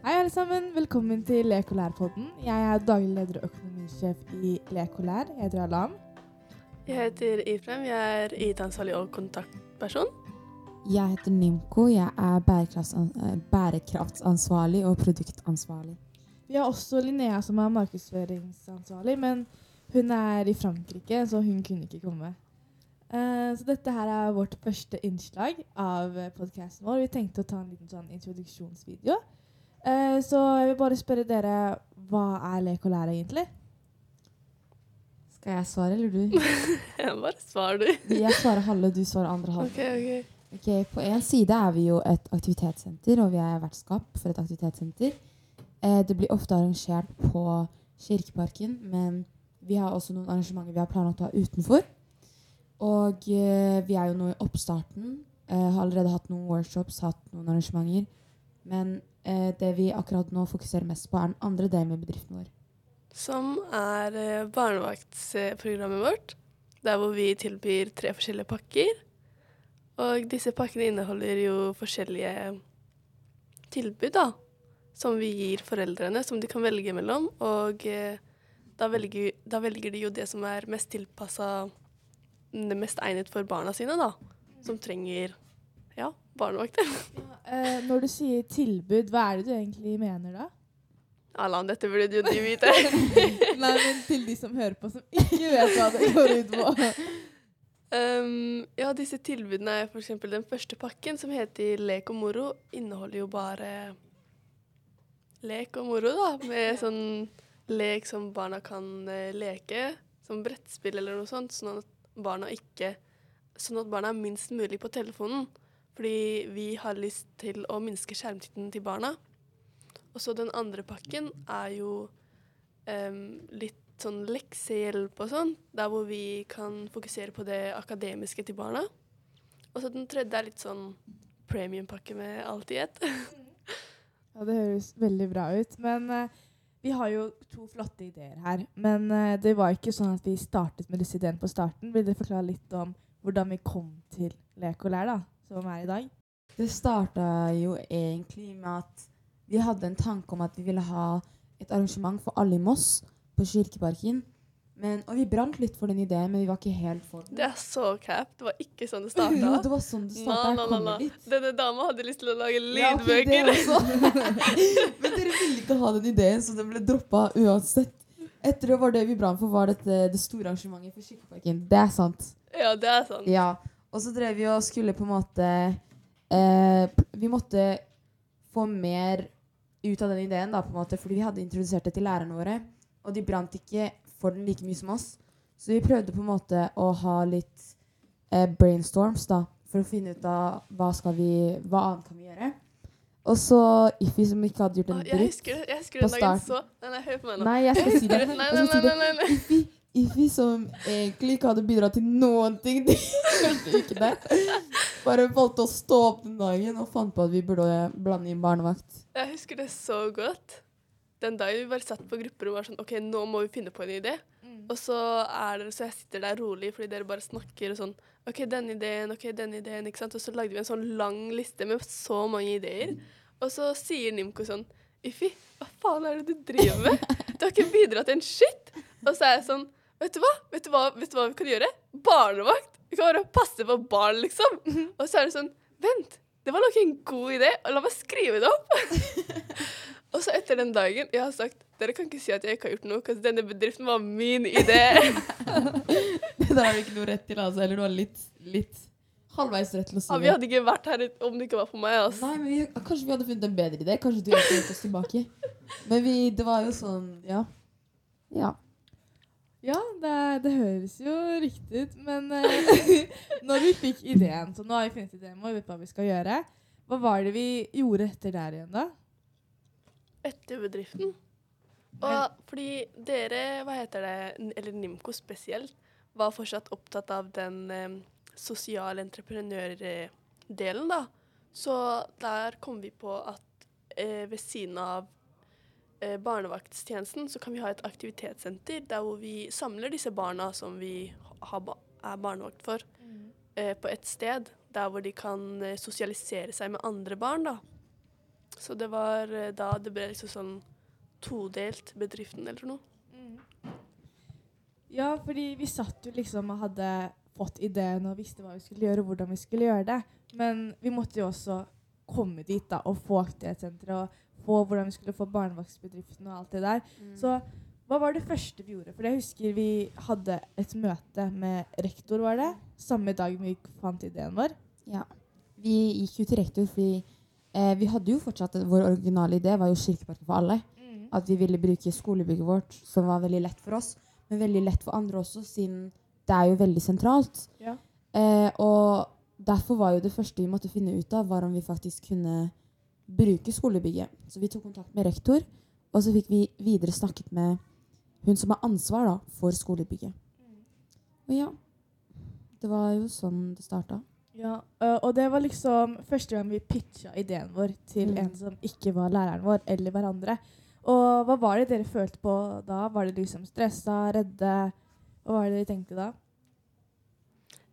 Hei, alle sammen. Velkommen til Lek og lær-podden. Jeg er daglig leder og økonomisjef i Lek og lær. Jeg heter Alam. Jeg heter Ifrem. Jeg er IT-ansvarlig og kontaktperson. Jeg heter Nimko. Jeg er eh, bærekraftsansvarlig og produktansvarlig. Vi har også Linnea som er markedsføringsansvarlig, men hun er i Frankrike, så hun kunne ikke komme. Eh, så dette her er vårt første innslag av podkasten vår. Vi tenkte å ta en liten sånn introduksjonsvideo. Eh, så jeg vil bare spørre dere, hva er lek og lære egentlig? Skal jeg svare, eller du? jeg Bare svar, du. Jeg svarer halve, du svarer andre halve. OK, OK. okay, På en side er vi jo et aktivitetssenter, og vi er vertskap for et aktivitetssenter. Eh, det blir ofte arrangert på Kirkeparken, men vi har også noen arrangementer vi har planlagt å ha utenfor. Og eh, vi er jo nå i oppstarten. Eh, har allerede hatt noen workshops, hatt noen arrangementer. Men det vi akkurat nå fokuserer mest på, er den andre delen med bedriften vår. Som er eh, barnevaktsprogrammet vårt. Der hvor vi tilbyr tre forskjellige pakker. Og disse pakkene inneholder jo forskjellige tilbud, da. Som vi gir foreldrene, som de kan velge mellom. Og eh, da, velger, da velger de jo det som er mest tilpassa Det mest egnet for barna sine, da. Som trenger ja, barnevakter. Uh, når du sier tilbud, hva er det du egentlig mener da? Allan, dette burde jo du vite. Nei, men til de som hører på, som ikke vet hva det går ut på. Um, ja, disse tilbudene er f.eks. den første pakken, som heter Lek og moro, inneholder jo bare lek og moro, da. Med sånn lek som barna kan uh, leke, som brettspill eller noe sånt, sånn at barna ikke Sånn at barna er minst mulig på telefonen. Fordi vi har lyst til å minske skjermtiden til barna. Og så den andre pakken er jo um, litt sånn leksehjelp og sånn, der hvor vi kan fokusere på det akademiske til barna. Og så den tredje er litt sånn premiumpakke med alt i ett. Ja, det høres veldig bra ut. Men uh, vi har jo to flotte ideer her. Men uh, det var ikke sånn at vi startet med disse ideene på starten. Vil dere forklare litt om hvordan vi kom til Lek og lær, da, som er i dag? Det starta jo egentlig med at vi hadde en tanke om at vi ville ha et arrangement for alle i Moss på Kirkeparken. Men, og vi brant litt for den ideen, men vi var ikke helt for den. Det er så cap. Det var ikke sånn det Jo, det var sånn det starta. na, na. litt. Denne dama hadde lyst til å lage Ja, okay, lydbøker. Men dere ville ikke ha den ideen, så den ble droppa uansett. Etter det var det vi brant for, var dette det store arrangementet for Kirkeparken. Det er sant. ja, det er sant. Ja. Og så drev vi og skulle på en måte eh, Vi måtte få mer ut av den ideen, da, på en måte, fordi vi hadde introdusert det til lærerne våre. Og de brant ikke for den like mye som oss. Så vi prøvde på en måte å ha litt eh, brainstorms da, for å finne ut av hva, skal vi, hva annet kan vi gjøre. Og så Ify, som ikke hadde gjort en Jeg dritt husker, det- jeg husker den dagen så Nei, nei, hør på meg nå. Nei, jeg skal si det. Nei, nei, nei, nei, nei. Ify som egentlig ikke hadde bidratt til noen ting de første ukene, bare valgte å stå opp den dagen og fant på at vi burde blande inn barnevakt. Jeg husker det så godt. Den dagen vi bare satt på grupper og var sånn OK, nå må vi finne på en idé. Og så er det, så jeg sitter der rolig fordi dere bare snakker og sånn OK, den ideen, OK, den ideen, ikke sant. Og så lagde vi en sånn lang liste med så mange ideer. Og så sier Nimko sånn Ify, hva faen er det du driver med? Du har ikke bidratt til en shit. Og så er jeg sånn Vet du hva? Vet du hva, vet du hva vi kan gjøre? Barnevakt. Vi kan bare passe på barn, liksom. Og så er det sånn Vent, det var nok en god idé. og La meg skrive det opp. Og så etter den dagen Jeg har sagt dere kan ikke si at jeg ikke har gjort noe, for denne bedriften var min idé. Det der har du ikke noe rett til, altså. Eller du har litt, litt halvveis rett til å si Ja, vi hadde ikke vært her om det ikke var for meg. Altså. Nei, men vi, kanskje vi hadde funnet en bedre idé. Kanskje du hadde gitt oss tilbake. Men vi, det var jo sånn, ja. Ja. Ja, det, det høres jo riktig ut. Men eh, når vi fikk ideen, så nå har vi funnet ideen vår, vet hva vi skal gjøre. Hva var det vi gjorde etter der igjen, da? Etter bedriften. Og fordi dere, hva heter det, eller Nimco spesielt, var fortsatt opptatt av den eh, sosiale entreprenørdelen, da. Så der kom vi på at eh, ved siden av barnevaktstjenesten så kan vi ha et aktivitetssenter der hvor vi samler disse barna som vi har ba er barnevakt for, eh, på ett sted. Der hvor de kan eh, sosialisere seg med andre barn, da. Så det var eh, da det ble liksom sånn todelt bedriften eller noe. Ja, fordi vi satt jo liksom og hadde fått ideen og visste hva vi skulle gjøre, og hvordan vi skulle gjøre det. Men vi måtte jo også komme dit da, og få aktivitetssenteret og få hvordan vi skulle få barnevaktsbedriften og alt det der. Så hva var det første vi gjorde? For jeg husker vi hadde et møte med rektor, var det? Samme dag vi fant ideen vår. Ja. Vi gikk jo til rektor fordi eh, vi hadde jo fortsatt Vår originale idé var jo Kirkeparken for alle. At vi ville bruke skolebygget vårt, som var veldig lett for oss, men veldig lett for andre også, siden det er jo veldig sentralt. Ja. Eh, og derfor var jo det første vi måtte finne ut av, var om vi faktisk kunne bruke skolebygget. Så vi tok kontakt med rektor, og så fikk vi videre snakket med hun som har ansvar da, for skolebygget. Og ja, det var jo sånn det starta. Ja, og det var liksom første gang vi pitcha ideen vår til Mm. en som ikke var læreren vår eller hverandre. Og hva var det dere følte på da? Var det liksom stressa, redde? Hva var det dere tenkte da?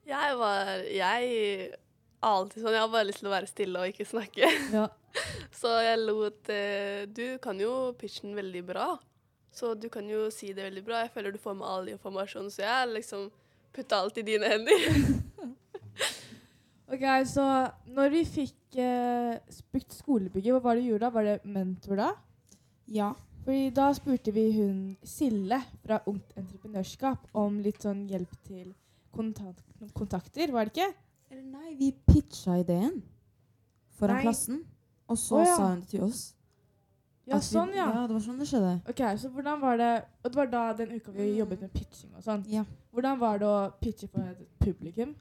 Jeg var Jeg alltid sånn. Jeg har bare lyst til å være stille og ikke snakke. Ja. Så jeg lot eh, Du kan jo pitchen veldig bra. Så du kan jo si det veldig bra. Jeg føler du får med all informasjon, så jeg liksom putta alt i dine hender. Ok, Så når vi fikk eh, spurt skolebygget, hva var det du gjorde da? Var det mentor da? Ja. Fordi da spurte vi hun Sille fra Ungt Entreprenørskap om litt sånn hjelp til kontak kontakter, var det ikke? Eller nei, vi pitcha ideen foran Nei. klassen, og så Å, ja. sa hun det til oss. Ja, At vi- sånn, ja. Ja, det var sånn det skjedde. Ok, så hvordan var det Og det var da den uka vi jobbet med pitching og sånn. Ja. Hvordan var det å pitche for et publikum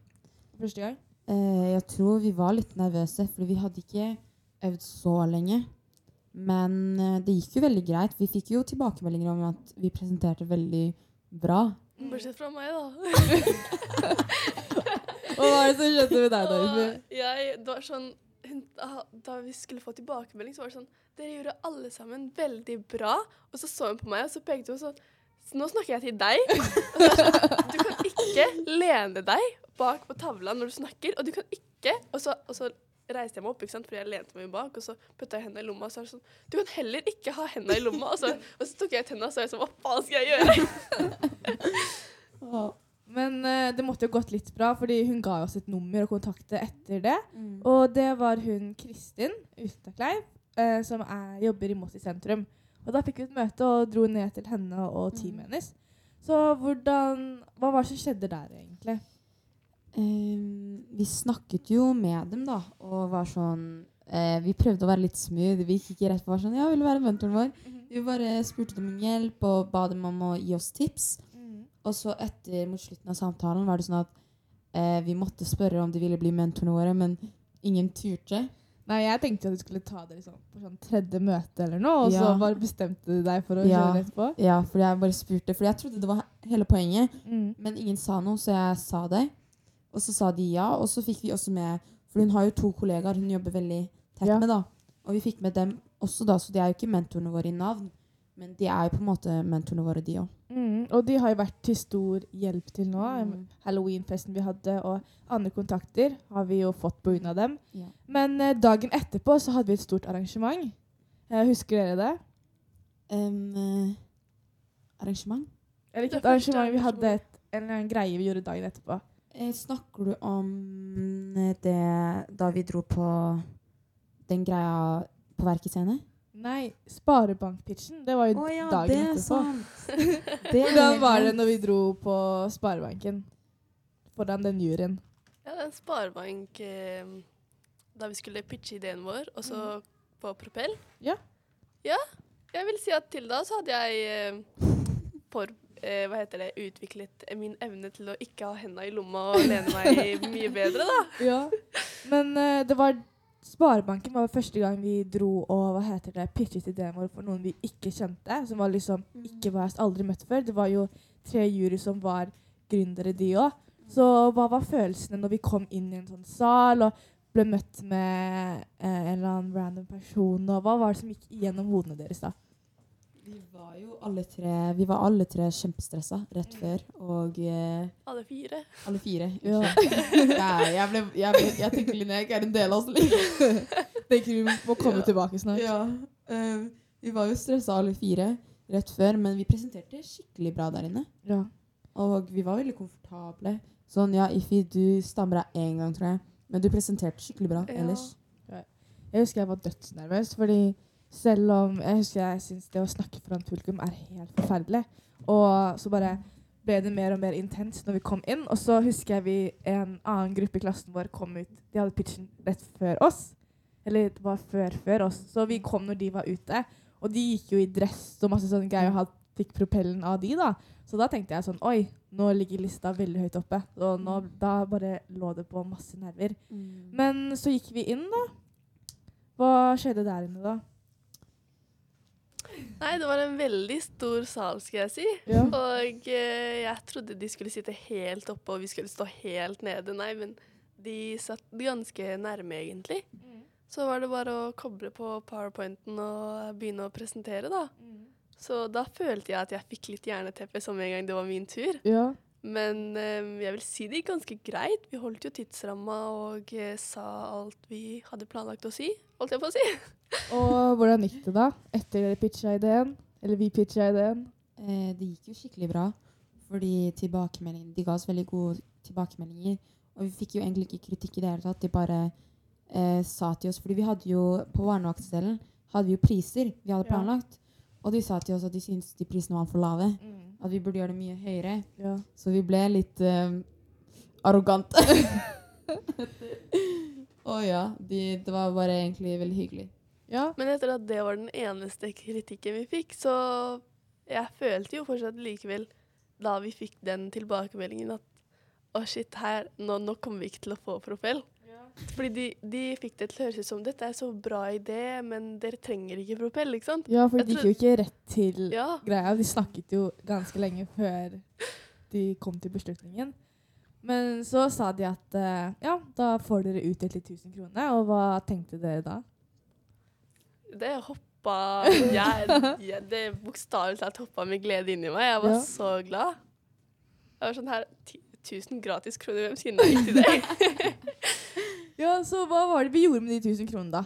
første gang? Eh, jeg tror vi var litt nervøse, fordi vi hadde ikke øvd så lenge. Men eh, det gikk jo veldig greit. Vi fikk jo tilbakemeldinger om at vi presenterte veldig bra. Bortsett fra meg, da. Hva var det som skjedde med deg, da, jeg, det var sånn hun, da, da vi skulle få tilbakemelding, så var det sånn Dere gjorde alle sammen veldig bra. Og så så hun på meg, og så pekte hun sånn "Så Nå snakker jeg til deg. Var sånn, du kan ikke lene deg bak på tavla når du snakker, og du kan ikke Og så, og så reiste jeg meg opp, ikke sant? fordi jeg lente meg bak, og så putta jeg hendene i lomma. Og så er det sånn Du kan heller ikke ha hendene i lomma. Og så, og så tok jeg ut hendene, og så er jeg sånn Hva faen skal jeg gjøre? Men uh, det måtte jo gått litt bra, fordi hun ga oss et nummer å kontakte etter det. Mm. Og det var hun Kristin Utakleiv, uh, som er, jobber i Moss i sentrum. Og da fikk vi et møte og dro ned til henne og teamet Mm. hennes. Så hvordan Hva var det som skjedde der, egentlig? Um, vi snakket jo med dem, da, og var sånn eh, Vi prøvde å være litt smooth. Vi gikk ikke rett på og var sånn Ja, vil være mentoren vår? Vi bare spurte dem om hjelp og ba dem om å gi oss tips. Og så etter mot slutten av samtalen var det sånn at eh, vi måtte spørre om de ville bli mentorene våre, men ingen turte. Nei, jeg tenkte at du skulle ta det liksom, på sånn tredje møte eller noe, og så bare bestemte du deg for å Ja. kjøre etterpå. Ja, for jeg bare spurte, For jeg trodde det var hele poenget. Mm. Men ingen sa noe, så jeg sa det. Og så sa de ja, og så fikk vi også med For hun har jo to kollegaer hun jobber veldig tett Ja. med, da. Og vi fikk med dem også, da, så de er jo ikke mentorene våre i navn. Men de er jo på en måte mentorene våre, de òg. Mm. Og de har jo vært til stor hjelp til nå. Mm. Halloweenfesten vi hadde, og andre kontakter har vi jo fått på grunn av dem. Ja. Men eh, dagen etterpå så hadde vi et stort arrangement. Eh, husker dere det? arrangement? Eller ikke et arrangement, vi hadde et, en eller annen greie vi gjorde dagen etterpå. Eh, snakker du om eh, det da vi dro på den greia på Verket scene? Nei, Sparebankpitchen. Det var jo dagen etterpå. Det er Hvordan var det når vi dro på Sparebanken foran den juryen? Ja, det er en sparebank eh, da vi skulle pitche ideen vår, og så på Propell. Ja. Ja, jeg vil si at til da så hadde jeg eh, for, eh, hva heter det, utviklet min evne til å ikke ha hendene i lomma og lene meg mye bedre, da. Ja. Men eh, det var Sparebanken var første gang vi dro og hva heter det, pitchet ideen vår for noen vi ikke kjente. Som var liksom ikke var aldri møtt før. Det var jo tre jury som var gründere, de òg. Så hva var følelsene når vi kom inn i en sånn sal og ble møtt med eh, en eller annen random person? Og hva var det som gikk gjennom hodene deres da? Vi var jo alle tre, vi var alle tre kjempestressa rett før, og eh, Alle fire. alle fire. Ja. Nei, jeg, ble, jeg, ble, jeg tenkte Linnea ikke er en del av oss lenger. Tenker vi må komme Ja. tilbake snart. Ja, eh, vi var jo stressa alle fire rett før, men vi presenterte skikkelig bra der inne. Ja. Og vi var veldig komfortable. Sånn, ja, Ifi, du stammer deg én gang, tror jeg. Men du presenterte skikkelig bra Ja. ellers. Jeg husker jeg var dødsnervøs, fordi selv om jeg husker jeg syns det å snakke foran publikum er helt forferdelig, og så bare ble det mer og mer intenst når vi kom inn. Og så husker jeg vi en annen gruppe i klassen vår kom ut De hadde pitchen rett før oss. Eller det var før før oss. Så vi kom når de var ute. Og de gikk jo i dress og masse sånne greier og hadde, fikk propellen av de, da. Så da tenkte jeg sånn Oi, nå ligger lista veldig høyt oppe. Og nå, da bare lå det på masse nerver. Men så gikk vi inn, da. Hva skjedde der inne, da? Nei, det var en veldig stor sal, skal jeg si. Ja. Og eh, jeg trodde de skulle sitte helt oppe, og vi skulle stå helt nede. Nei, men de satt ganske nærme, egentlig. Så var det bare å koble på powerpointen og begynne å presentere, da. Så da følte jeg at jeg fikk litt jerneteppe som en gang det var min tur. Ja. Men eh, jeg vil si det gikk ganske greit. Vi holdt jo tidsramma og eh, sa alt vi hadde planlagt å si, holdt jeg på å si. Og hvordan gikk det da? Etter dere pitcha ideen? Eller vi pitcha ideen? Eh, det gikk jo skikkelig bra, fordi de ga oss veldig gode tilbakemeldinger. Og vi fikk jo egentlig ikke kritikk i det hele tatt. De bare eh, sa til oss Fordi vi hadde jo på barnevaktsdelen hadde vi jo priser vi hadde Ja. planlagt. Og de sa til oss at de syntes de prisene var altfor lave. At vi burde gjøre det mye høyere. Ja. Så vi ble litt eh, arrogante. Å ja. De, det var bare egentlig veldig hyggelig. ja. Men etter at det var den eneste kritikken vi fikk, så jeg følte jo fortsatt likevel, da vi fikk den tilbakemeldingen, at å shit, her, nå, nå kommer vi ikke til å få propell. Fordi de, de fikk det til å høres ut som dette er så bra idé, men dere trenger ikke propell, ikke sant? Ja, for de gikk jo ikke rett til Ja. greia. De snakket jo ganske lenge før de kom til beslutningen. Men så sa de at eh, ja, da får dere utdelt litt 1000 kroner. Og hva tenkte dere da? Det hoppa jeg, jeg, Det bokstavelig talt hoppa med glede inni meg. Jeg var Ja. så glad. Jeg var sånn her 1000 gratis kroner, hvem sier nei til det? Ja, så hva var det vi gjorde med de 1000 kronene, da?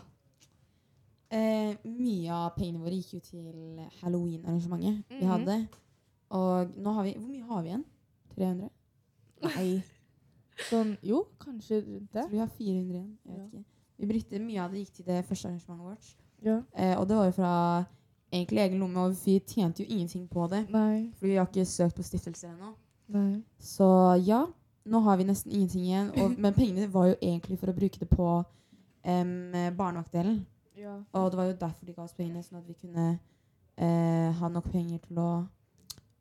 Eh, mye av pengene våre gikk jo til halloween-arrangementet vi Mhm. hadde. Og nå har vi Hvor mye har vi igjen? 300? Nei. Sånn Jo, kanskje rundt det. Så vi har 400 igjen. Jeg vet Ja. ikke. Vi brukte Mye av det gikk til det første arrangementet vårt. Ja. Eh, og det var jo fra egentlig egen lomme, og vi tjente jo ingenting på det. Nei. Fordi vi har ikke søkt på stiftelse ennå. Så ja, nå har vi nesten ingenting igjen. Og, men pengene var jo egentlig for å bruke det på um, barnevaktdelen. Ja. Og det var jo derfor de ga oss pengene, sånn at vi kunne uh, ha nok penger til å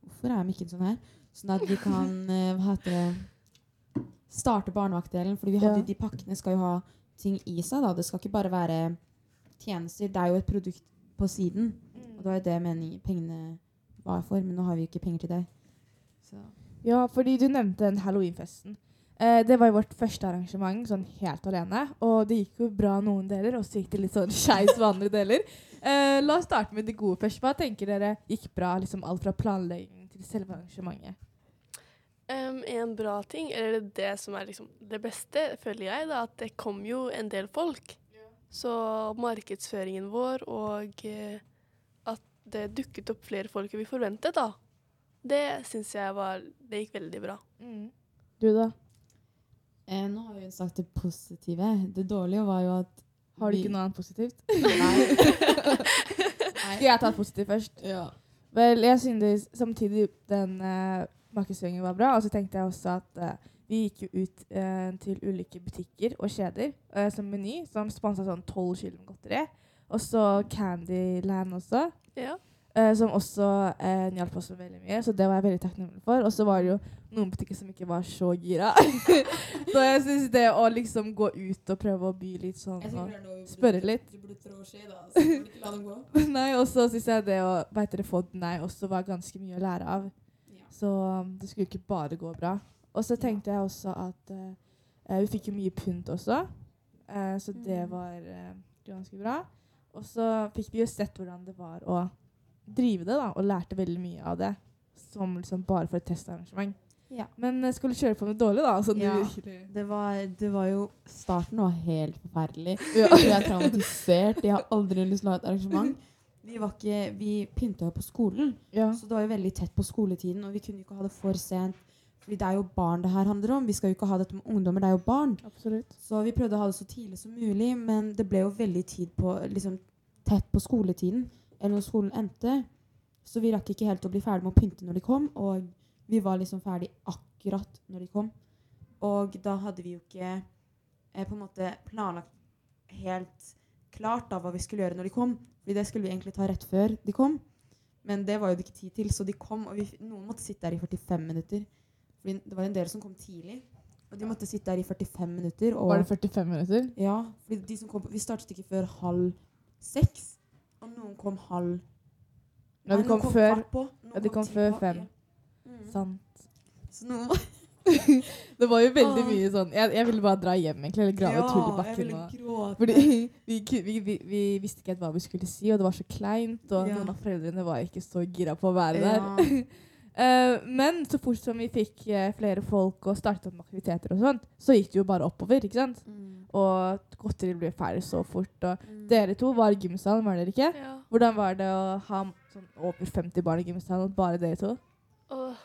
Hvorfor er mikken sånn her? Sånn at vi kan uh, hva heter det starte barnevaktdelen. Fordi vi hadde Ja. de pakkene skal jo ha ting i seg. da. Det skal ikke bare være tjenester. Det er jo et produkt på siden. Og det var jo det meningen, pengene var for. Men nå har vi jo ikke penger til det. Så Ja, fordi du nevnte den halloweenfesten. Eh, det var jo vårt første arrangement sånn helt alene. Og det gikk jo bra noen deler, og så gikk det litt sånn skeis vanlige deler. Eh, la oss starte med det gode først. Hva tenker dere gikk bra? liksom Alt fra planlegging til selve arrangementet. Um, en bra ting, eller det som er liksom det beste, føler jeg, da, at det kom jo en del folk. Så markedsføringen vår og eh, at det dukket opp flere folk enn vi forventet, da. Det syns jeg var Det gikk veldig bra. Du, da? eh, nå har vi jo sagt det positive. Det dårlige var jo at Har du vi- ikke noe annet positivt? Nei. Skal jeg ta det positivt først? Ja. Vel, jeg synes samtidig den uh, markedsføringen var bra, og så tenkte jeg også at eh, vi gikk jo ut eh, til ulike butikker og kjeder eh, som Meny, som sponsa sånn tolv kilo godteri. Og så Candyland også, Ja. Eh, som også eh, hjalp oss veldig mye. Så det var jeg veldig takknemlig for. Og så var det jo noen butikker som ikke var så gira. så jeg syns det å liksom gå ut og prøve å by litt sånn og spørre litt. Du burde trå skje, da. Så du ikke la dem gå. Nei, og så syns jeg det å veit dere, få et nei også var ganske mye å lære av. Så um, det skulle ikke bare gå bra. Og så tenkte jeg også at eh, eh, vi fikk jo mye pynt også, eh, så det Mm. var eh, ganske bra. Og så fikk vi jo sett hvordan det var å drive det, da, og lærte veldig mye av det. Som liksom bare for et testarrangement. Ja. Men jeg skulle kjøre på med dårlig, da. Så Ja. det var, det var jo Starten var helt forferdelig. Ja. Jeg er traumatisert. Jeg har aldri lyst til å ha et arrangement. Vi, var ikke, vi pynta jo på skolen, Ja. så det var jo veldig tett på skoletiden. Og vi kunne jo ikke ha det for sent. Fordi det er jo barn det her handler om. Vi skal jo ikke ha dette med ungdommer, det er jo barn. Absolutt. Så vi prøvde å ha det så tidlig som mulig, men det ble jo veldig tid på, liksom, tett på skoletiden. Eller når skolen endte. Så vi rakk ikke helt å bli ferdig med å pynte når de kom. Og vi var liksom ferdig akkurat når de kom. Og da hadde vi jo ikke eh, på en måte planlagt helt klart da hva vi skulle gjøre når de kom. Fordi det skulle vi egentlig ta rett før de kom. Men det var jo det ikke tid til, så de kom, og vi, noen måtte sitte der i 45 minutter. Fordi det var en del som kom tidlig. Og de måtte sitte der i 45 minutter. Og, Var det 45 minutter? ja, fordi de som kom, Vi startet ikke før halv seks. Noen kom halv Ja, de kom, kom før. på. Ja, de kom før fem. Mm. Sant. Så noen Det var jo veldig mye sånn Jeg, jeg ville bare dra hjem, egentlig. Eller grave et hull i bakken. Og, fordi vi, vi, vi, vi visste ikke helt hva vi skulle si, og det var så kleint. Og Ja. noen av foreldrene var ikke så gira på å være der. Ja. Eh, men så fort som vi fikk eh, flere folk og startet med aktiviteter, og sånt, så gikk det jo bare oppover. ikke sant? Mm. Og godteri blir ferdig så fort. Og Mm. dere to var i gymsalen, var dere ikke? Ja. Hvordan var det å ha sånn over 50 barn i gymsalen, bare dere to? Åh,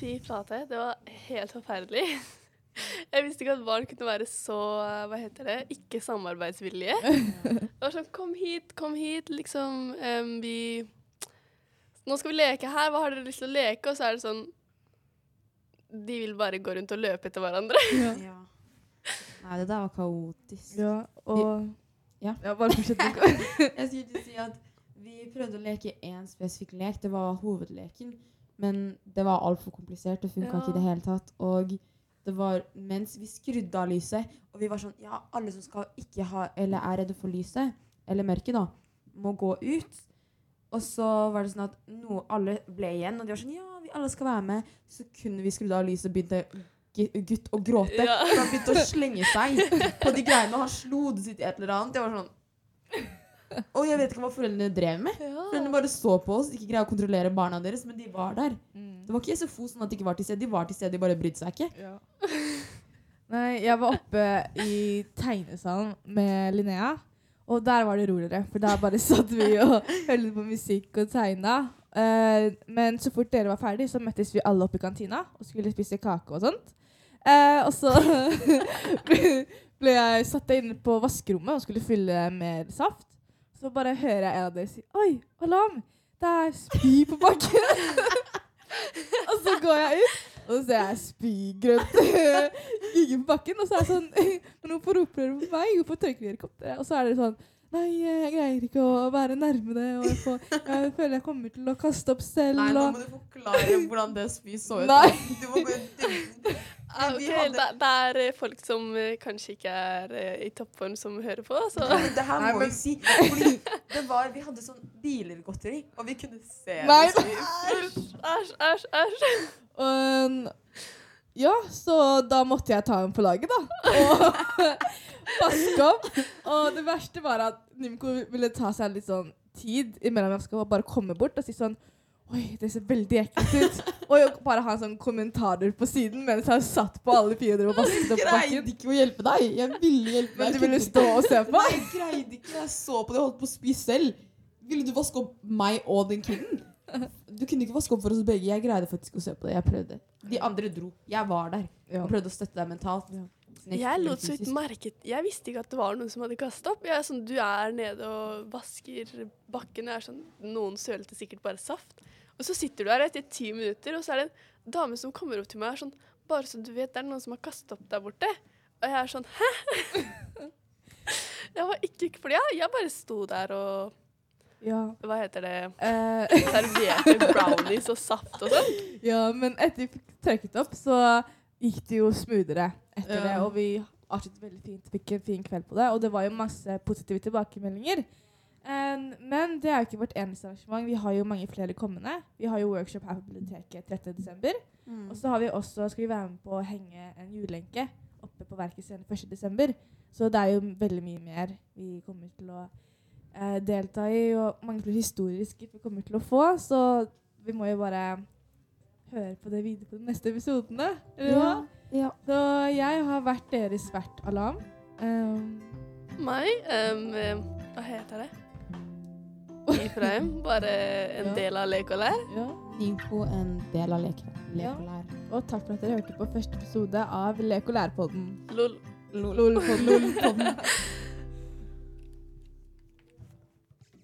fy flate. Det var helt forferdelig. Jeg visste ikke at barn kunne være så hva heter det, ikke samarbeidsvillige. Det var sånn Kom hit, kom hit, liksom. Um, vi Nå skal vi leke her. Hva har dere lyst til å leke? Og så er det sånn De vil bare gå rundt og løpe etter hverandre. Ja. Nei, det der var kaotisk. Ja, og Ja. bare fortsett. Jeg skulle ikke si at vi prøvde å leke én spesifikk lek. Det var hovedleken. Men det var altfor komplisert. Det funka Ja. ikke i det hele tatt. Og det var mens vi skrudde av lyset, og vi var sånn Ja, alle som skal ikke ha Eller er redde for lyset, eller mørket, da, må gå ut. Og så var det sånn at noe, alle ble igjen, og de var sånn Ja, vi alle skal være med. Så kunne vi skrudd av lyset, begynte gu- gutt og gråte. Ja. For han begynte å slenge seg på de greiene, og han slo det sitt i et eller annet. Jeg var sånn Og jeg vet ikke hva foreldrene drev med. Foreldrene bare så på oss, ikke greide å kontrollere barna deres, men de var der. Mm. Det var ikke SFO sånn at de ikke var til stede. De var til stede, de bare brydde seg ikke. Ja. Nei, jeg var oppe i tegnesalen med Linnea, og der var det roligere. For der bare satt vi og hørte på musikk og tegna. Eh, men så fort dere var ferdig, så møttes vi alle oppe i kantina og skulle spise kake og sånt. Eh, og så ble- jeg satt inne på vaskerommet og skulle fylle mer saft. Så bare hører jeg en av dere si Oi, alarm! Det er spy på bakken! og så går jeg ut, og så ser jeg spygrønt ligge på bakken. Og så er jeg sånn Men hvorfor roper dere på meg? Hvorfor tørker dere ikke opp dere? Og så er det sånn Nei, jeg greier ikke å være nærme det, og jeg, får, jeg føler jeg kommer til å kaste opp selv. Nei, nå må du forklare hvordan det spy så ut. Nei. Du må gå Ah, Vi ok, hadde- det, det er eh, folk som eh, kanskje ikke er eh, i toppform, som hører på. Så Nei, det her Nei, må men- vi si. Fordi det var, vi hadde sånn bilergodteri, og vi kunne se Nei, det spy. æsj, æsj, æsj. Um, ja, så da måtte jeg ta henne på laget, da. Og vaske opp. Og det verste var at Nimko ville ta seg litt sånn tid imellom jeg skal bare komme bort og si sånn Oi, det ser veldig ekkelt ut. Og bare ha sånn kommentarer på siden mens jeg satt på alle fire og vasket opp bakken. greide ikke å hjelpe deg. Jeg ville hjelpe deg. Men du ville stå og se på? Nei, jeg greide ikke. Jeg så på det og holdt på å spy selv. Ville du vaske opp meg og den kiden? Du kunne ikke vaske opp for oss begge. Jeg greide faktisk å se på det. Jeg prøvde. De andre dro. Jeg var der og prøvde å støtte deg mentalt. Jeg lot så vidt merke Jeg visste ikke at det var noen som hadde kastet opp. Jeg er sånn, Du er nede og vasker bakken. Jeg er sånn, Noen sølte sikkert bare saft. Og så sitter du her etter ti minutter, og så er det en dame som kommer opp til meg og er sånn Bare så du vet, det er noen som har kastet opp der borte. Og jeg er sånn Hæ? Jeg var ikke Fordi jeg, jeg bare sto der og Ja. Hva heter det? uh, Serverte brownies og saft og sånn. ja, men etter vi fikk tørket opp, så gikk det jo smoothere etter Ja. det. Og vi avsluttet veldig fint, fikk en fin kveld på det. Og det var jo masse positive tilbakemeldinger. En- men det er jo ikke vårt eneste arrangement. Vi har jo mange flere kommende. Vi har jo workshop her på biblioteket 30.12. Mm. Og så har vi også, skal vi være med på å henge en julelenke oppe på Verket scene 1.12. Så det er jo veldig mye mer vi kommer til å eh, delta i, og mange flere historiske vi kommer til å få. Så vi må jo bare høre på det videre på de neste episodene. Ja, ja. Så jeg har vært deres vert, Alarm. Um, Meg em, eh, Hva heter det? Ifraim. Bare en Ja. del av Lek og lær. ja. Nico, en del av lek, lek Ja. og lær. Og takk for at dere hørte på første episode av Lek og lær-podden. Lol. Lol-podden.